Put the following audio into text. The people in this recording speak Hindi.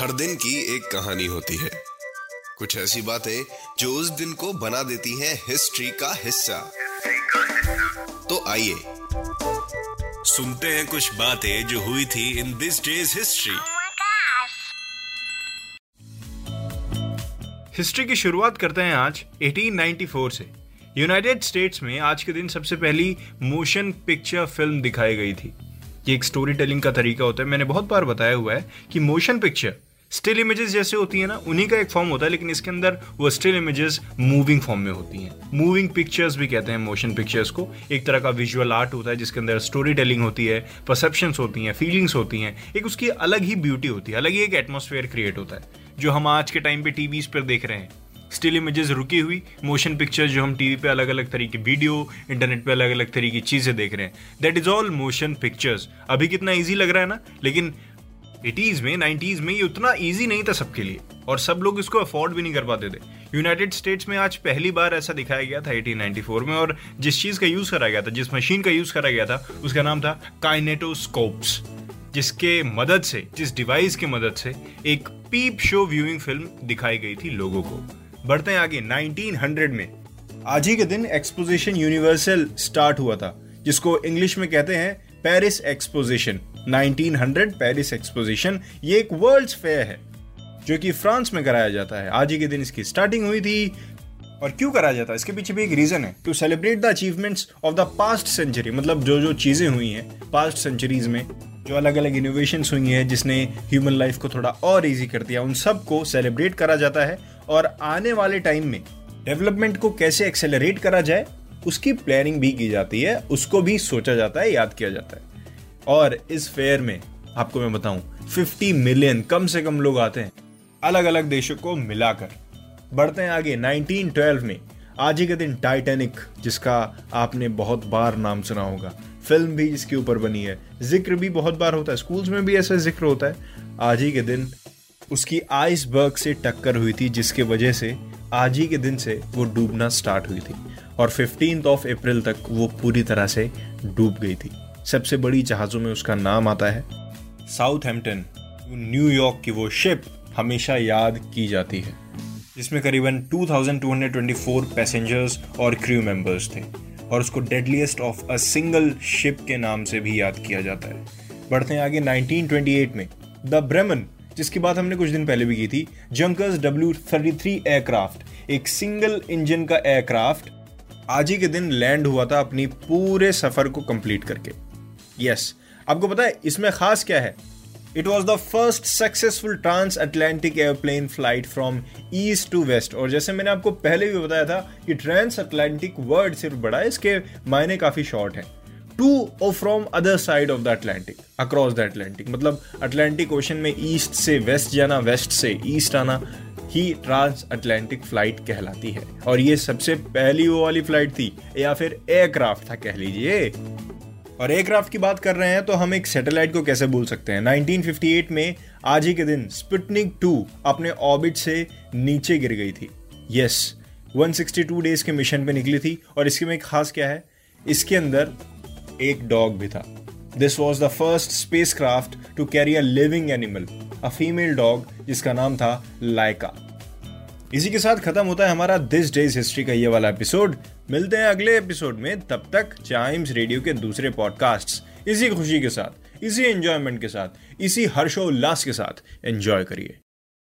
हर दिन की एक कहानी होती है। कुछ ऐसी बातें जो उस दिन को बना देती हैं हिस्ट्री का हिस्सा। तो आइए सुनते हैं कुछ बातें जो हुई थी in this days history. History की शुरुआत करते हैं आज 1894 से। यूनाइटेड स्टेट्स में आज के दिन सबसे पहली मोशन पिक्चर फ़िल्म दिखाई गई थी। ये एक स्टोरी टेलिंग का तरीका होता है। मैंने बहुत बार बताया हुआ है कि मोशन पिक्चर स्टिल इमेजेस जैसे होती है ना, उन्हीं का एक फॉर्म होता है, लेकिन इसके अंदर वो स्टिल इमेजेस मूविंग फॉर्म में होती हैं। मूविंग पिक्चर्स भी कहते हैं मोशन पिक्चर्स को। एक तरह का विजुअल आर्ट होता है, जिसके अंदर स्टोरी टेलिंग होती है परसेप्शंस होती हैं फीलिंग्स होती हैं। एक उसकी अलग ही ब्यूटी होती है, अलग ही एक एटमोसफेयर क्रिएट होता है, जो हम आज के टाइम पे टीवीज पर देख रहे हैं। स्टिल इमेजेस रुकी हुई मोशन पिक्चर्स जो हम टीवी पे अलग अलग तरह की वीडियो इंटरनेट पे अलग अलग तरह की चीज़ें देख रहे हैं। That is all motion pictures अभी कितना ईजी लग रहा है ना? लेकिन एटीज़ में नाइन्टीज़ में ये उतना ईजी नहीं था सबके लिए। और सब लोग इसको अफोर्ड भी नहीं कर पाते थे। यूनाइटेड स्टेट्स में आज पहली बार ऐसा दिखाया गया था 1894 में और जिस चीज़ का यूज़ करा गया था, जिस मशीन का यूज़ करा गया था, उसका नाम था काइनेटोस्कोप्स जिसके मदद से, जिस डिवाइस की मदद से एक पीप शो व्यूइंग फ़िल्म दिखाई गई थी लोगों को। बढ़ते हैं आगे 1900 में। आज ही के दिन एक्सपोजिशन यूनिवर्सल स्टार्ट हुआ था, जिसको इंग्लिश में कहते हैं पेरिस एक्सपोजिशन 1900 पेरिस एक्सपोजिशन ये एक वर्ल्ड्स फेयर है, जो कि फ्रांस में कराया जाता है। आज ही के दिन इसकी स्टार्टिंग हुई थी। और क्यों कराया जाता है? इसके पीछे भी एक रीजन है। To celebrate the achievements of the past century मतलब जो जो चीज़ें हुई हैं पास्ट सेंचुरीज में, जो अलग अलग इनोवेशन हुई हैं, जिसने ह्यूमन लाइफ को थोड़ा और इजी कर दिया, उन सबको सेलिब्रेट करा जाता है। और आने वाले टाइम में डेवलपमेंट को कैसे एक्सेलरेट करा जाए, उसकी प्लानिंग भी की जाती है, उसको भी सोचा जाता है, याद किया जाता है। और इस फेयर में आपको मैं बताऊँ 50 मिलियन कम से कम लोग आते हैं अलग अलग देशों को मिलाकर। बढ़ते हैं आगे 1912 में, आज ही के दिन टाइटैनिक जिसका आपने बहुत बार नाम सुना होगा फ़िल्म भी इसके ऊपर बनी है। ज़िक्र भी बहुत बार होता है स्कूल्स में भी ऐसा ज़िक्र होता है। आज ही के दिन उसकी आइसबर्ग से टक्कर हुई थी, जिसके वजह से आज ही के दिन से वो डूबना स्टार्ट हुई थी। और फिफ्टीन ऑफ़ अप्रैल तक वो पूरी तरह से डूब गई थी। सबसे बड़ी जहाज़ों में उसका नाम आता है साउथ हेम्पटन न्यूयॉर्क की वो शिप हमेशा याद की जाती है। जिसमें करीबन 2224 पैसेंजर्स और क्रू मेंबर्स थे। और उसको deadliest of a single ship के नाम से भी याद किया जाता है। बढ़ते हैं आगे 1928 में। द ब्रेमन जिसकी बात हमने कुछ दिन पहले भी की थी Junkers W thirty three aircraft एक सिंगल इंजन का एयरक्राफ्ट आज ही के दिन लैंड हुआ था अपनी पूरे सफ़र को कंप्लीट करके। यस आपको पता है, इसमें खास क्या है? It was the first successful trans Atlantic airplane flight from east to west और जैसे मैंने आपको पहले भी बताया था कि ट्रांस अटलांटिक वर्ड सिर्फ़ बड़ा है, इसके मायने काफ़ी शॉर्ट है। टू और from other side of the Atlantic across the Atlantic मतलब अटलांटिक ओशन में ईस्ट से वेस्ट जाना वेस्ट से ईस्ट आना, ही ट्रांस अटलांटिक फ़्लाइट कहलाती है। और ये सबसे पहली वो वाली फ़्लाइट थी, या फिर एयरक्राफ्ट था कह लीजिए। और एयरक्राफ्ट की बात कर रहे हैं तो हम एक सैटेलाइट को कैसे भूल सकते हैं? 1958 में आज ही के दिन स्पुटनिक 2 अपने ऑर्बिट से नीचे गिर गई थी। यस 162 डेज़ के मिशन पे निकली थी। और इसके में खास क्या है? इसके अंदर एक डॉग भी था। This was the first space craft to carry a living animal a female dog जिसका नाम था लाइका इसी के साथ खत्म होता है हमारा दिस डेज़ हिस्ट्री का ये वाला एपिसोड मिलते हैं अगले एपिसोड में। तब तक चाइम्स रेडियो के दूसरे पॉडकास्ट्स इसी खुशी के साथ, इसी एंजॉयमेंट के साथ, इसी हर्षोल्लास के साथ एंजॉय करिए।